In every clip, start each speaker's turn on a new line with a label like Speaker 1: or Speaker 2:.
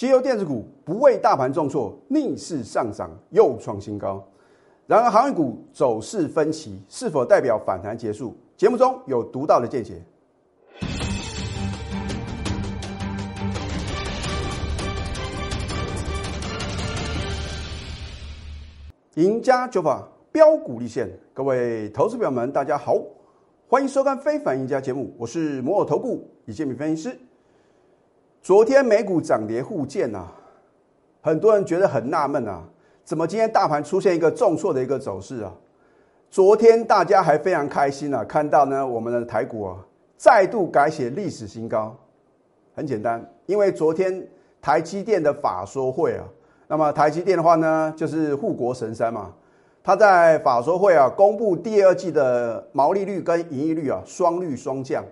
Speaker 1: 绩优电子股不为大盘重挫，逆势上涨又创新高。然而，航运股走势分歧，是否代表反弹结束？节目中有独到的见解。赢家九法标股立现，各位投资友们，大家好，欢迎收看《非凡赢家》节目，我是摩尔投顾李建民分析师。昨天美股涨跌互见呐，很多人觉得很纳闷啊，怎么今天大盘出现一个重挫的一个走势啊？昨天大家还非常开心啊，看到呢我们的台股啊再度改写历史新高。很简单，因为昨天台积电的法说会啊。那么台积电的话呢，就是护国神山嘛。它在法说会啊，公布第二季的毛利率跟盈利率啊，双率双降。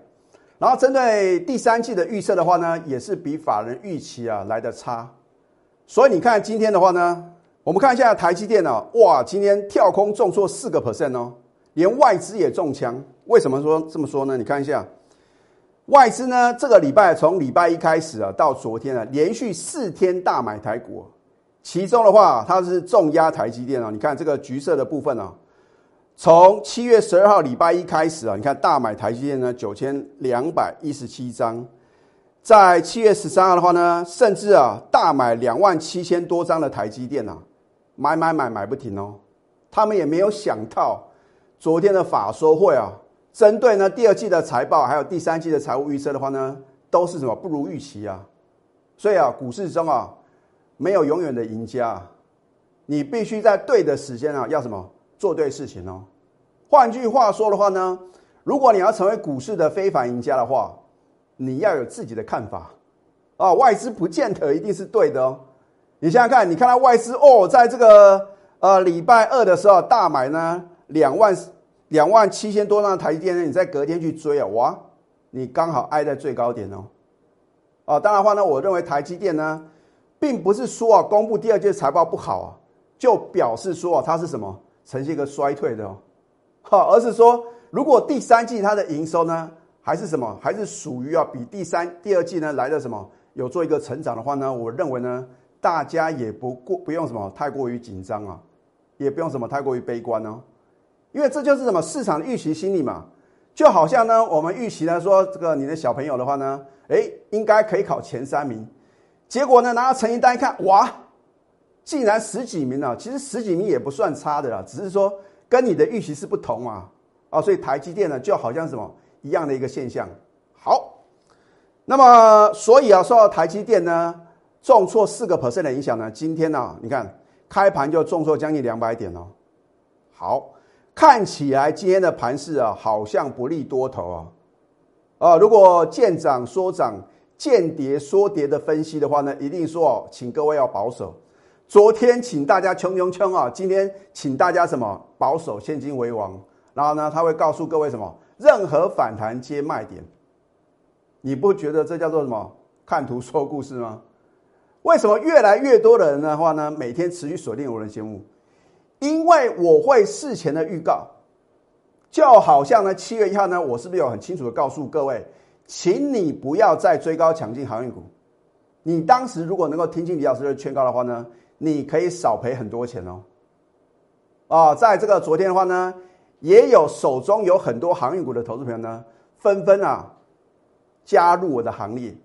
Speaker 1: 然后针对第三季的预测的话呢，也是比法人预期啊来的差。所以你看今天的话呢，我们看一下台积电啊，哇，今天跳空重挫四个 percent 哦，连外资也中枪。为什么说这么说呢？你看一下，外资呢这个礼拜从礼拜一开始啊，到昨天啊，连续四天大买台股。其中的话，它是重压台积电啊！你看这个橘色的部分啊，从七月十二号礼拜一开始啊，你看大买台积电呢九千两百一十七张，在七月十三号的话呢，甚至啊大买两万七千多张的台积电啊，买买买买不停哦！他们也没有想到昨天的法说会啊，针对呢第二季的财报还有第三季的财务预测的话呢，都是什么不如预期啊！所以啊，股市中啊。没有永远的赢家，你必须在对的时间啊，要什么做对事情哦。换句话说的话呢，如果你要成为股市的非凡赢家的话，你要有自己的看法啊。外资不见得一定是对的哦。你想想看，你看到外资哦，在这个呃礼拜二的时候大买呢两万两万七千多张台积电呢，你在隔天去追啊，哇，你刚好挨在最高点哦。啊，当然话呢，我认为台积电呢。并不是说啊，公布第二季财报不好啊，就表示说啊，它是什么呈现一个衰退的哦，好，而是说如果第三季它的营收呢，还是什么，还是属于啊比第三第二季呢来的什么有做一个成长的话呢，我认为呢，大家也不过不用什么太过于紧张啊，也不用什么太过于悲观哦，因为这就是什么市场的预期心理嘛，就好像呢，我们预期呢说这个你的小朋友的话呢，哎，应该可以考前三名。结果呢？拿到成绩单一看，哇，竟然十几名了。其实十几名也不算差的啦，只是说跟你的预期是不同啊。啊，所以台积电呢，就好像什么一样的一个现象。好，那么所以啊，受到台积电呢重挫四个 percent 的影响呢，今天呢，你看开盘就重挫将近两百点哦。好，看起来今天的盘势啊，好像不利多头啊。啊，如果见涨说涨。见跌说跌的分析的话呢，一定说哦，请各位要保守。昨天请大家穷穷穷啊，今天请大家什么保守，现金为王。然后呢，他会告诉各位什么，任何反弹皆卖点。你不觉得这叫做什么看图说故事吗？为什么越来越多的人的话呢，每天持续锁定我的节目？因为我会事前的预告，就好像呢，七月一号呢，我是不是有很清楚的告诉各位？请你不要再追高抢进航运股。你当时如果能够听进李老师的劝告的话呢，你可以少赔很多钱哦。啊，在这个昨天的话呢，也有手中有很多航运股的投资朋友呢，纷纷啊加入我的行列。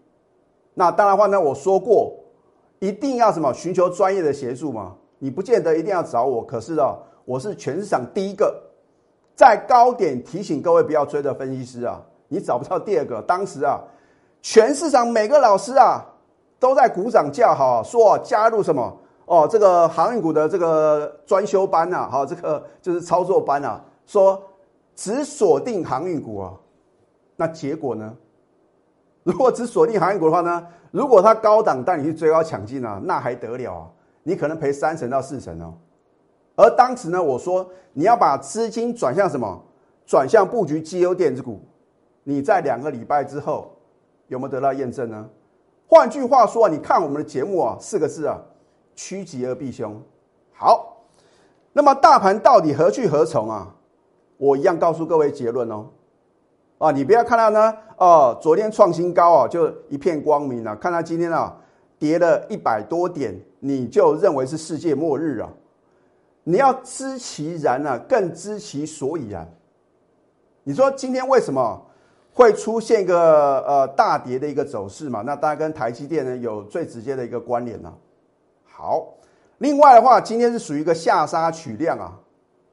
Speaker 1: 那当然话呢，我说过一定要什么寻求专业的协助嘛。你不见得一定要找我，可是啊，我是全市场第一个在高点提醒各位不要追的分析师啊。你找不到第二个。当时啊，全市场每个老师啊都在鼓掌叫好，说加入什么哦，这个航运股的这个专修班呐，好，这个就是操作班啊，说只锁定航运股啊。那结果呢？如果只锁定航运股的话呢？如果它高档带你去追高抢进啊，那还得了啊？你可能赔三成到四成哦。而当时呢，我说你要把资金转向什么？转向布局绩优电子股。你在两个礼拜之后有没有得到验证呢？换句话说啊，你看我们的节目啊，四个字啊，趋吉而避凶。好，那么大盘到底何去何从啊？我一样告诉各位结论哦。啊，你不要看到呢，哦，昨天创新高啊，就一片光明了。看到今天啊，跌了一百多点，你就认为是世界末日啊？你要知其然啊，更知其所以然。你说今天为什么会出现一个呃大跌的一个走势嘛？那当然跟台积电呢有最直接的一个关联呢。好，另外的话，今天是属于一个下杀取量啊，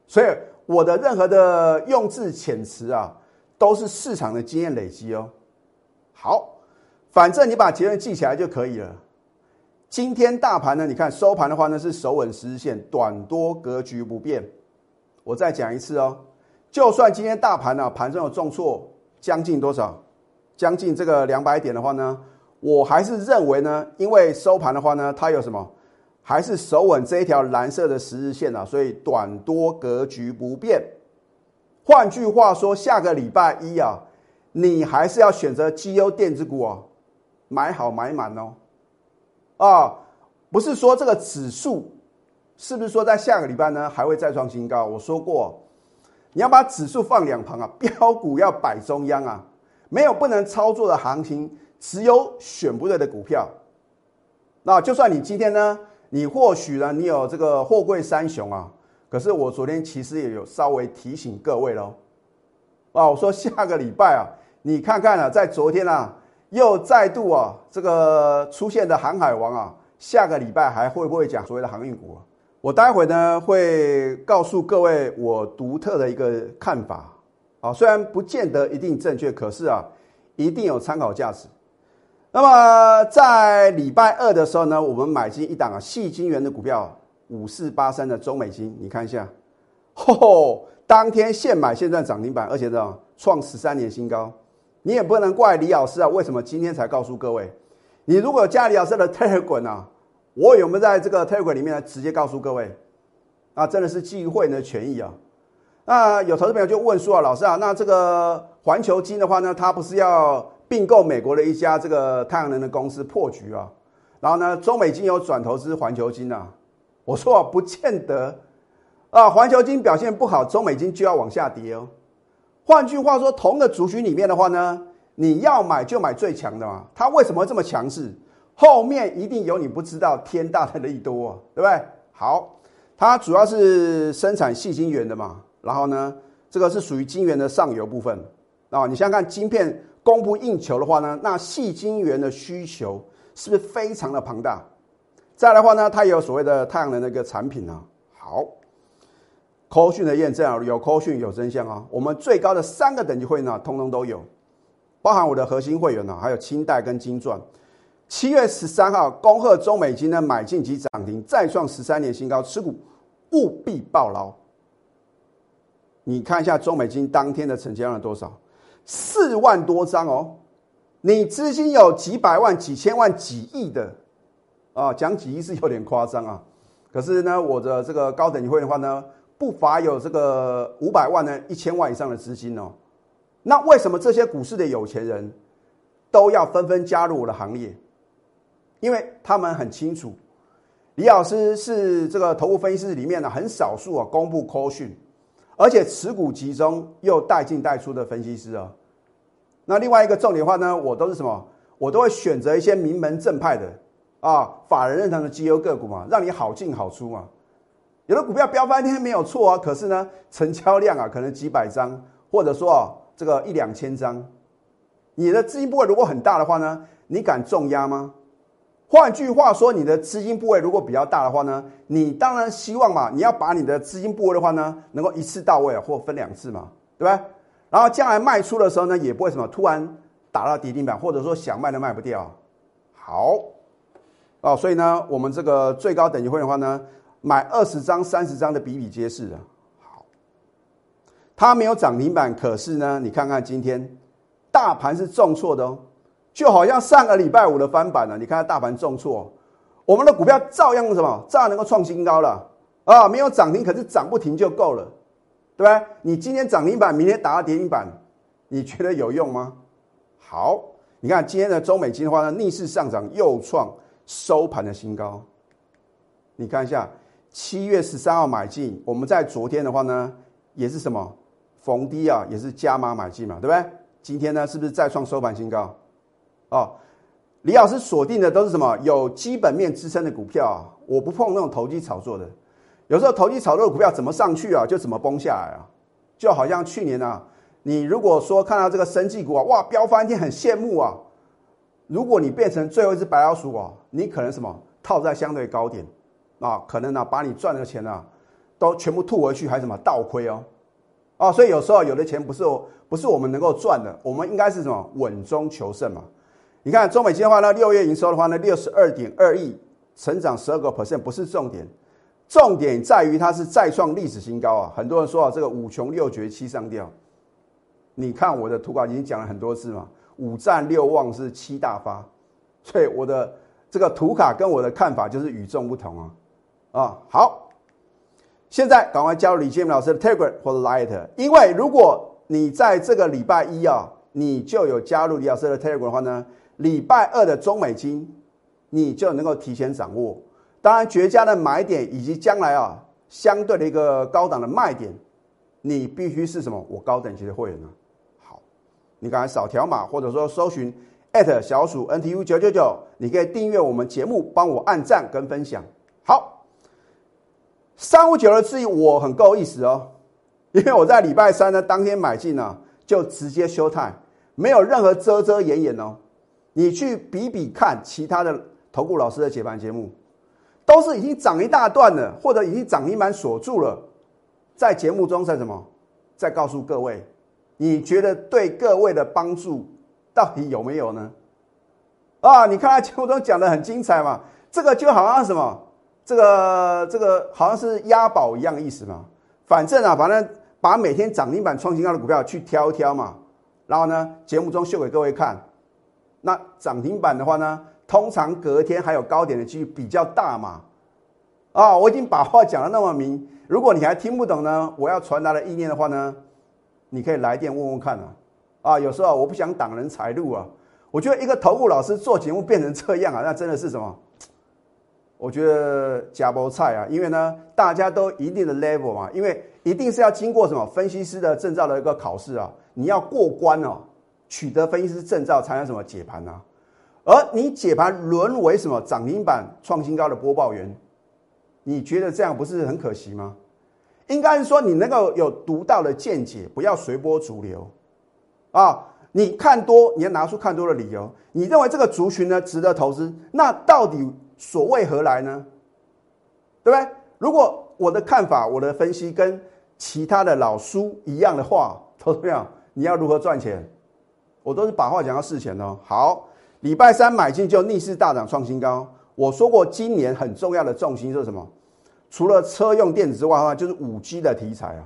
Speaker 1: 所以我的任何的用字遣词啊，都是市场的经验累积哦。好，反正你把结论记起来就可以了。今天大盘呢，你看收盘的话呢是守稳十日线，短多格局不变。我再讲一次哦，就算今天大盘呢盘中有重挫将近多少，将近这个两百点的话呢，我还是认为呢，因为收盘的话呢，它有什么，还是守稳这一条蓝色的十日线啊，所以短多格局不变。换句话说，下个礼拜一啊，你还是要选择绩优电子股哦，买好买满哦。啊，不是说这个指数是不是说在下个礼拜呢还会再创新高？我说过，你要把指数放两旁啊，标股要摆中央啊，没有不能操作的行情，只有选不对的股票。那就算你今天呢，你或许呢你有这个货柜三雄啊，可是我昨天其实也有稍微提醒各位喽，啊，我说下个礼拜啊，你看看啊，在昨天啊。又再度啊，这个出现的航海王啊，下个礼拜还会不会讲所谓的航运股？我待会呢会告诉各位我独特的一个看法啊，虽然不见得一定正确，可是啊，一定有参考价值。那么在礼拜二的时候呢，我们买进一档啊，细金元的股票五四八三的中美金，你看一下，吼，当天现买现赚涨停板，而且呢创十三年新高。你也不能怪李老师啊，为什么今天才告诉各位？你如果加李老师的 Telegram 啊，我有没有在这个 Telegram 里面呢？直接告诉各位，啊，真的是基于会的权益啊。那有投资朋友就问说啊，老师啊，那这个环球金的话呢，它不是要并购美国的一家这个太阳能的公司破局啊？然后呢，中美金有转投资环球金啊？我说啊，不见得啊，环球金表现不好，中美金就要往下跌哦。换句话说，同个族群里面的话呢，你要买就买最强的嘛。它为什么这么强势？后面一定有你不知道天大的利多，对不对？好，它主要是生产细晶圆的嘛。然后呢，这个是属于晶圆的上游部分啊。你想想看，晶片供不应求的话呢，那细晶圆的需求是不是非常的庞大？再来的话呢，它也有所谓的太阳能的一个产品啊。好。科讯的验证啊，有科讯有真相啊。我们最高的三个等级会呢，通通都有，包含我的核心会员呢，还有清代跟金钻。七月十三号，恭贺中美金呢买进及涨停，再创十三年新高，持股务必抱牢。你看一下中美金当天的成交量多少？四万多张哦。你资金有几百万、几千万、几亿的啊？讲几亿是有点夸张啊。可是呢，我的这个高等级会员的话呢？不乏有这个五百万呢，一千万以上的资金哦。那为什么这些股市的有钱人都要纷纷加入我的行业？因为他们很清楚，李老师是这个头部分析师里面呢很少数啊公布 call 讯，而且持股集中又带进带出的分析师啊。那另外一个重点的话呢，我都是什么？我都会选择一些名门正派的啊，法人认同的绩优个股嘛，让你好进好出嘛。有的股票飙翻天没有错啊，可是呢，成交量啊可能几百张，或者说啊这个一两千张，你的资金部位如果很大的话呢，你敢重压吗？换句话说，你的资金部位如果比较大的话呢，你当然希望嘛，你要把你的资金部位的话呢，能够一次到位，或分两次嘛，对吧？然后将来卖出的时候呢，也不会什么突然打到跌停板，或者说想卖都卖不掉。好，哦，所以呢，我们这个最高等级会员的话呢。买二十张、三十张的比比皆是啊。好，它没有涨停板，可是呢，你看看今天大盘是重挫的哦，就好像上个礼拜五的翻版了。你看大盘重挫，我们的股票照样什么？照样能够创新高了啊！没有涨停，可是涨不停就够了，对不对？你今天涨停板，明天打到跌停板，你觉得有用吗？好，你看今天的中美金的话呢，逆势上涨，又创收盘的新高。你看一下。七月十三号买进，我们在昨天的话呢，也是什么逢低啊，也是加码买进嘛，对不对？今天呢，是不是再创收盘新高？哦，李老师锁定的都是什么有基本面支撑的股票啊？我不碰那种投机炒作的。有时候投机炒作的股票怎么上去啊，就怎么崩下来啊。就好像去年啊，你如果说看到这个生技股啊，哇，飙翻天，很羡慕啊。如果你变成最后一只白老鼠啊，你可能什么套在相对高点啊，可能呢把你赚的钱呢都全部吐回去，还什么倒亏哦。啊，所以有时候有的钱不是不是我们能够赚的，我们应该是什么稳中求胜嘛。你看中美金的话呢，六月营收的话呢，六十二点二亿，成长十二个 percent，不是重点，重点在于它是再创历史新高啊！很多人说啊，这个五穷六绝七上吊，你看我的图稿已经讲了很多次嘛，五战六旺是七大发，所以我的这个图卡跟我的看法就是与众不同啊！啊，好，现在赶快加入李建明老师的 Telegram 或者 Light，因为如果你在这个礼拜一啊，你就有加入李老师的 Telegram 的话呢。礼拜二的中美金，你就能够提前掌握。当然，绝佳的买点以及将来啊相对的一个高档的卖点，你必须是什么？我高等级的会员呢？好，你赶快扫条码，或者说搜寻小鼠 NTU 九九九，你可以订阅我们节目，帮我按赞跟分享。好，三五九的质疑我很够意思哦，因为我在礼拜三呢当天买进呢，就直接休态，没有任何遮遮掩掩哦。你去比比看其他的投顾老师的解盘节目，都是已经涨一大段了，或者已经涨停板锁住了，在节目中在什么？在告诉各位，你觉得对各位的帮助到底有没有呢？啊，你看他节目中讲的很精彩嘛，这个就好像什么，这个这个好像是押宝一样的意思嘛。反正啊，反正把每天涨停板创新高的股票去挑一挑嘛，然后呢，节目中秀给各位看。那涨停板的话呢，通常隔天还有高点的几率比较大嘛？啊，我已经把话讲的那么明，如果你还听不懂呢，我要传达的意念的话呢，你可以来电问问看啊。啊，有时候我不想挡人财路啊，我觉得一个投顾老师做节目变成这样啊，那真的是什么？我觉得假包菜啊，因为呢，大家都一定的 level 嘛，因为一定是要经过什么分析师的证照的一个考试啊，你要过关哦。取得分析师证照才能什么解盘呢？而你解盘沦为什么涨停板创新高的播报员，你觉得这样不是很可惜吗？应该是说你能够有独到的见解，不要随波逐流啊！你看多，你要拿出看多的理由。你认为这个族群呢值得投资，那到底所谓何来呢？对不对？如果我的看法、我的分析跟其他的老叔一样的话，投资票你要如何赚钱？我都是把话讲到事前哦。好，礼拜三买进就逆势大涨创新高。我说过，今年很重要的重心是什么？除了车用电子之外的话，就是五 G 的题材啊。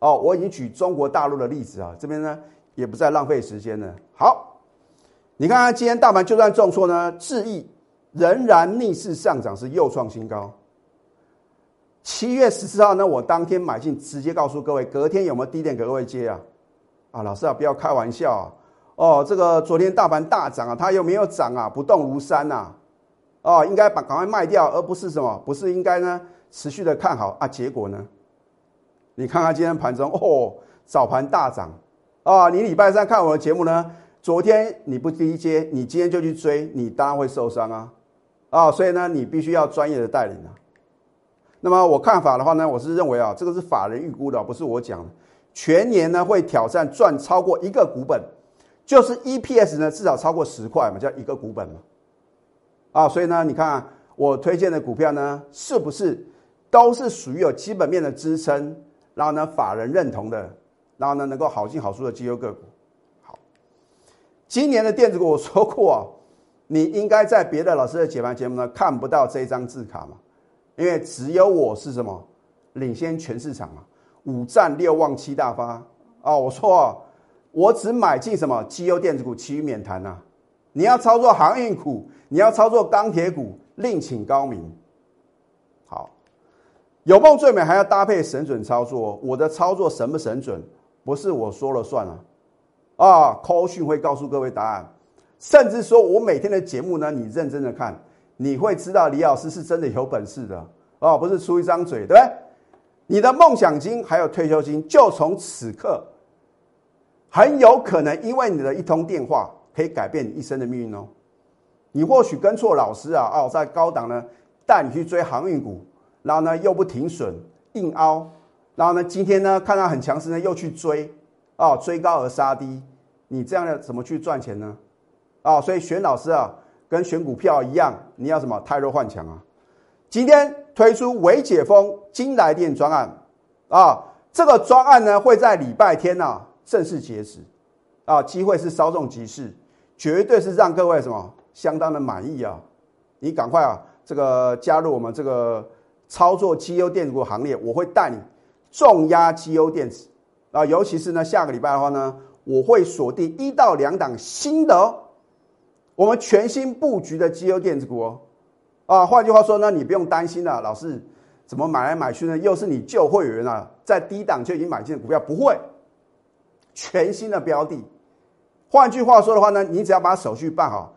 Speaker 1: 哦，我已经举中国大陆的例子啊，这边呢也不再浪费时间了。好，你看看今天大盘就算重挫呢，智毅仍然逆势上涨，是又创新高。七月十四号呢，我当天买进，直接告诉各位，隔天有没有低点给各位接啊？啊，老师啊，不要开玩笑啊。哦，这个昨天大盘大涨啊，它又没有涨啊，不动如山呐。哦，应该把赶快卖掉，而不是什么？不是应该呢？持续的看好啊？结果呢？你看看今天盘中哦，早盘大涨啊！你礼拜三看我的节目呢？昨天你不低接，你今天就去追，你当然会受伤啊！啊，所以呢，你必须要专业的带领啊。那么我看法的话呢，我是认为啊，这个是法人预估的，不是我讲的。全年呢会挑战赚超过一个股本。就是 EPS 呢，至少超过十块嘛，叫一个股本嘛，啊，所以呢，你看我推荐的股票呢，是不是都是属于有基本面的支撑，然后呢，法人认同的，然后呢，能够好进好出的绩优个股。好，今年的电子股我说过啊，你应该在别的老师的解盘节目呢看不到这张字卡嘛，因为只有我是什么领先全市场嘛，五战六旺七大发啊，我说。我只买进什么绩优电子股，其余免谈呐。你要操作航运股，你要操作钢铁股，另请高明。好，有梦最美，还要搭配神准操作。我的操作神不神准，不是我说了算啊。啊，call 讯会告诉各位答案，甚至说我每天的节目呢，你认真的看，你会知道李老师是真的有本事的啊，不是出一张嘴，对不对？你的梦想金还有退休金，就从此刻。很有可能因为你的一通电话，可以改变你一生的命运哦。你或许跟错老师啊，哦，在高档呢带你去追航运股，然后呢又不停损，硬凹，然后呢今天呢看到很强势呢又去追，哦，追高而杀低，你这样的怎么去赚钱呢？啊，所以选老师啊，跟选股票一样，你要什么太弱换强啊？今天推出微解封金来电专案，啊，这个专案呢会在礼拜天呢正式截止，啊，机会是稍纵即逝，绝对是让各位什么相当的满意啊！你赶快啊，这个加入我们这个操作绩优电子股行列，我会带你重压绩优电子啊，尤其是呢下个礼拜的话呢，我会锁定一到两档新的，我们全新布局的绩优电子股哦。啊，换句话说呢，你不用担心了，老师怎么买来买去呢？又是你旧会员啊，在低档就已经买进的股票，不会，全新的标的。换句话说的话呢，你只要把手续办好，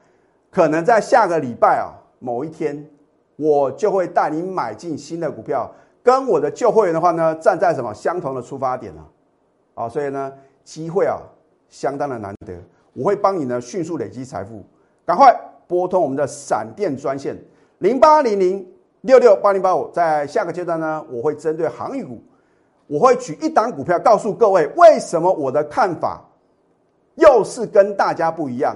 Speaker 1: 可能在下个礼拜啊某一天，我就会带你买进新的股票，跟我的旧会员的话呢，站在什么相同的出发点呢？啊，所以呢，机会啊相当的难得，我会帮你呢迅速累积财富，赶快拨通我们的闪电专线。零八零零六六八零八五，在下个阶段呢，我会针对航运股，我会举一档股票告诉各位，为什么我的看法又是跟大家不一样。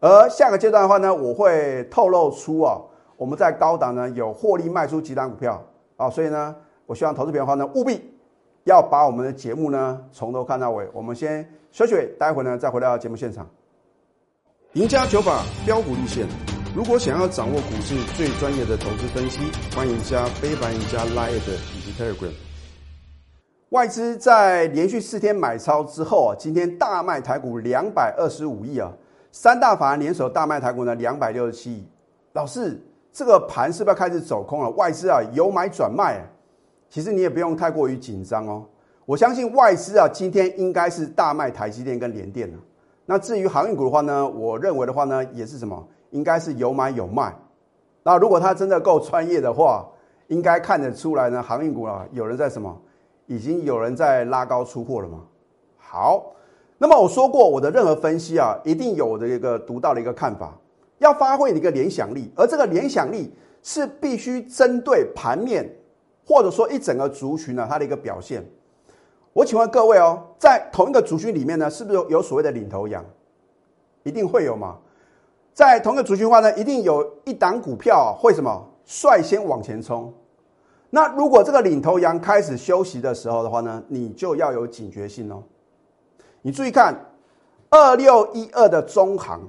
Speaker 1: 而下个阶段的话呢，我会透露出哦，我们在高档呢有获利卖出几档股票啊，所以呢，我希望投资朋友的话呢，务必要把我们的节目呢从头看到尾。我们先休息，待会呢再回到节目现场。赢家九法标股立线。如果想要掌握股市最专业的投资分析，欢迎加非凡、加 Line 以及 Telegram。外资在连续四天买超之后啊，今天大卖台股两百二十五亿啊，三大法人联手大卖台股呢两百六十七亿。老师，这个盘是不是要开始走空了？外资啊由买转卖，其实你也不用太过于紧张哦。我相信外资啊今天应该是大卖台积电跟联电了。那至于航运股的话呢，我认为的话呢，也是什么？应该是有买有卖，那如果他真的够专业的话，应该看得出来呢。航运股啊，有人在什么，已经有人在拉高出货了吗？好，那么我说过，我的任何分析啊，一定有我的一个独到的一个看法，要发挥你一个联想力，而这个联想力是必须针对盘面，或者说一整个族群呢，它的一个表现。我请问各位哦，在同一个族群里面呢，是不是有有所谓的领头羊？一定会有吗？在同一个族群化呢，一定有一档股票会什么率先往前冲。那如果这个领头羊开始休息的时候的话呢，你就要有警觉性哦。你注意看二六一二的中行，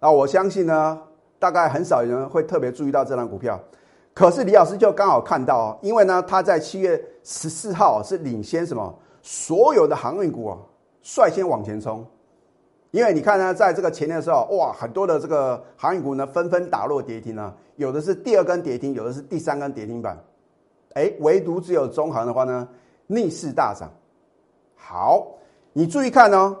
Speaker 1: 啊，我相信呢，大概很少有人会特别注意到这档股票。可是李老师就刚好看到哦，因为呢，他在七月十四号是领先什么所有的航运股啊，率先往前冲。因为你看呢，在这个前年的时候，哇，很多的这个航运股呢纷纷打落跌停啊，有的是第二根跌停，有的是第三根跌停板，哎，唯独只有中航的话呢逆势大涨。好，你注意看哦，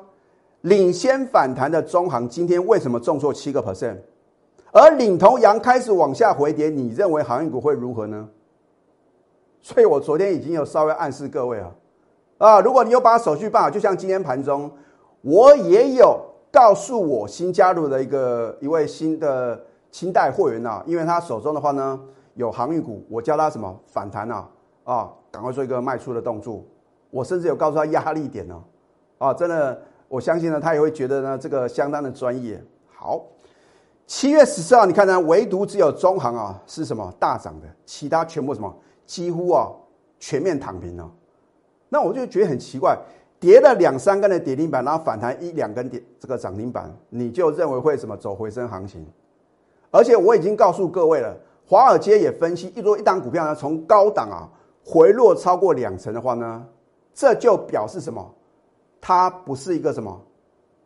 Speaker 1: 领先反弹的中航今天为什么重挫七个 percent？而领头羊开始往下回跌，你认为航运股会如何呢？所以我昨天已经有稍微暗示各位啊，啊，如果你有把手续办好，就像今天盘中。我也有告诉我新加入的一个一位新的清代货源呐，因为他手中的话呢有航运股，我教他什么反弹呐啊，赶快做一个卖出的动作。我甚至有告诉他压力点呢，啊，真的，我相信呢，他也会觉得呢这个相当的专业。好，七月十四号，你看呢，唯独只有中航啊是什么大涨的，其他全部什么几乎啊全面躺平了。那我就觉得很奇怪。跌了两三根的跌停板，然后反弹一两根跌这个涨停板，你就认为会什么走回升行情？而且我已经告诉各位了，华尔街也分析，一如一档股票呢，从高档啊回落超过两成的话呢，这就表示什么？它不是一个什么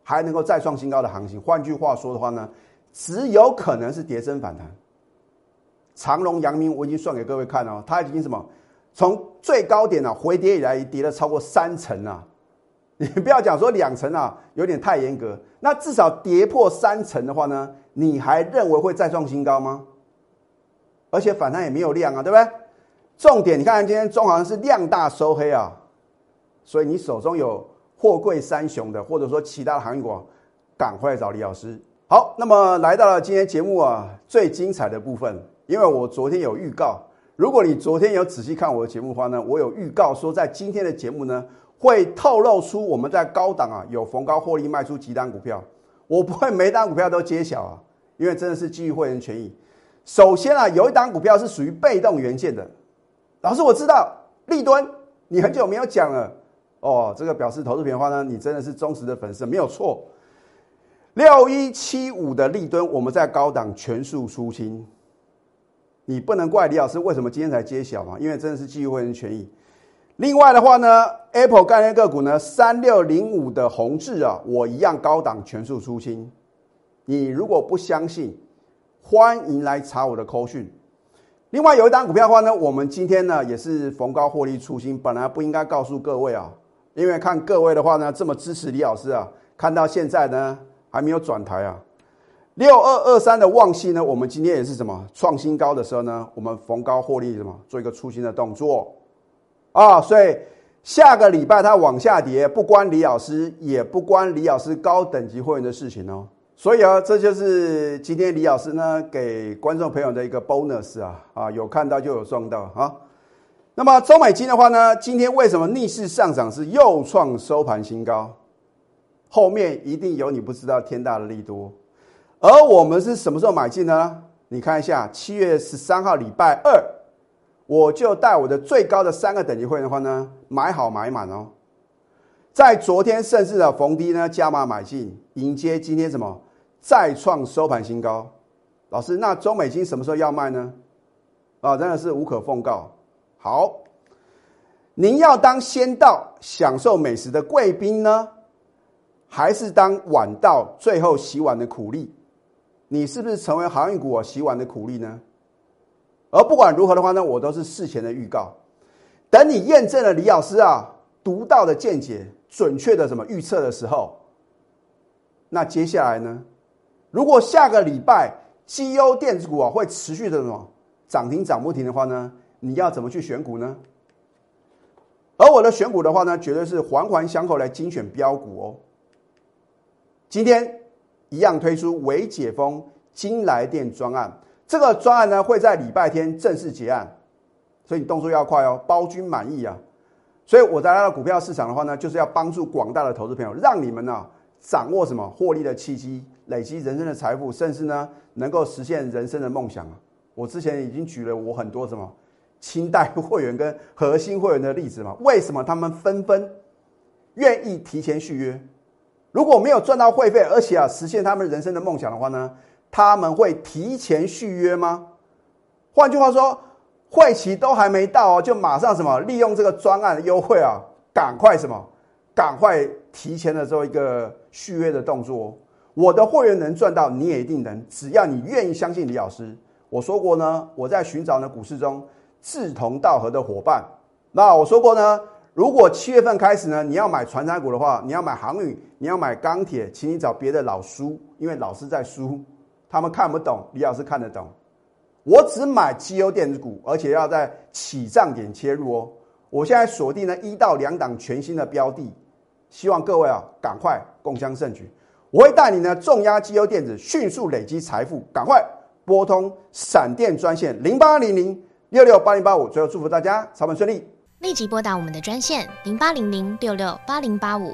Speaker 1: 还能够再创新高的行情。换句话说的话呢，只有可能是跌升反弹。长隆、阳明，我已经算给各位看了，它已经什么从最高点呢回跌以来，跌了超过三成啊。你不要讲说两成啊，有点太严格。那至少跌破三成的话呢，你还认为会再创新高吗？而且反弹也没有量啊，对不对？重点，你看今天中行是量大收黑啊，所以你手中有货柜三雄的，或者说其他的行业股，赶快找李老师。好。那么来到了今天节目啊最精彩的部分，因为我昨天有预告，如果你昨天有仔细看我的节目的话呢，我有预告说在今天的节目呢会透露出我们在高档啊有逢高获利卖出几单股票，我不会每单股票都揭晓啊，因为真的是基于会员权益。首先啊，有一档股票是属于被动元件的，老师我知道立敦，你很久没有讲了哦，这个表示投资品的话呢，你真的是忠实的粉丝，没有错。六一七五的立敦，我们在高档全数出清。你不能怪李老师为什么今天才揭晓嘛？因为真的是基于会员权益。另外的话呢，Apple 概念个股呢，三六零五的宏志啊，我一样高档全数出清。你如果不相信，欢迎来查我的扣讯。另外有一档股票的话呢，我们今天呢也是逢高获利出新，本来不应该告诉各位啊，因为看各位的话呢这么支持李老师啊，看到现在呢。还没有转台啊，六二二三的旺系呢？我们今天也是什么创新高的时候呢？我们逢高获利什么做一个出新的动作啊？所以下个礼拜它往下跌，不关李老师，也不关李老师高等级会员的事情哦。所以啊，这就是今天李老师呢给观众朋友的一个 bonus 啊啊，有看到就有赚到啊。那么中美金的话呢，今天为什么逆势上涨是又创收盘新高？后面一定有你不知道天大的利多，而我们是什么时候买进的呢？你看一下，七月十三号礼拜二，我就带我的最高的三个等级会员的话呢，买好买满哦。在昨天甚至的逢低呢加码买进，迎接今天什么再创收盘新高。老师，那中美金什么时候要卖呢？啊，真的是无可奉告。好，您要当先到享受美食的贵宾呢？还是当晚到最后洗碗的苦力，你是不是成为航运股啊洗碗的苦力呢？而不管如何的话呢，我都是事前的预告，等你验证了李老师啊独到的见解、准确的什么预测的时候，那接下来呢？如果下个礼拜绩优电子股啊会持续的什么涨停涨不停的话呢，你要怎么去选股呢？而我的选股的话呢，绝对是环环相扣来精选标股哦。今天一样推出微解封金来电专案，这个专案呢会在礼拜天正式结案，所以你动作要快哦，包君满意啊！所以我在来到股票市场的话呢，就是要帮助广大的投资朋友，让你们呢掌握什么获利的契机，累积人生的财富，甚至呢能够实现人生的梦想啊！我之前已经举了我很多什么清代 会员跟核心会员的例子嘛，为什么他们纷纷愿意提前续约？如果没有赚到会费，而且啊实现他们人生的梦想的话呢，他们会提前续约吗？换句话说，会期都还没到哦，就马上什么利用这个专案的优惠啊，赶快什么，赶快提前的做一个续约的动作哦。我的会员能赚到，你也一定能，只要你愿意相信李老师。我说过呢，我在寻找呢股市中志同道合的伙伴。那我说过呢。如果七月份开始呢，你要买船产股的话，你要买航运，你要买钢铁，请你找别的老叔，因为老师在输，他们看不懂，李老师看得懂。我只买绩优电子股，而且要在起涨点切入哦。我现在锁定了一到两档全新的标的，希望各位啊赶快共襄盛举。我会带你呢重压绩优电子，迅速累积财富，赶快拨通闪电专线零八零零六六八零八五。最后祝福大家操盘顺利。
Speaker 2: 立即拨打我们的专线零八零零六六八零八五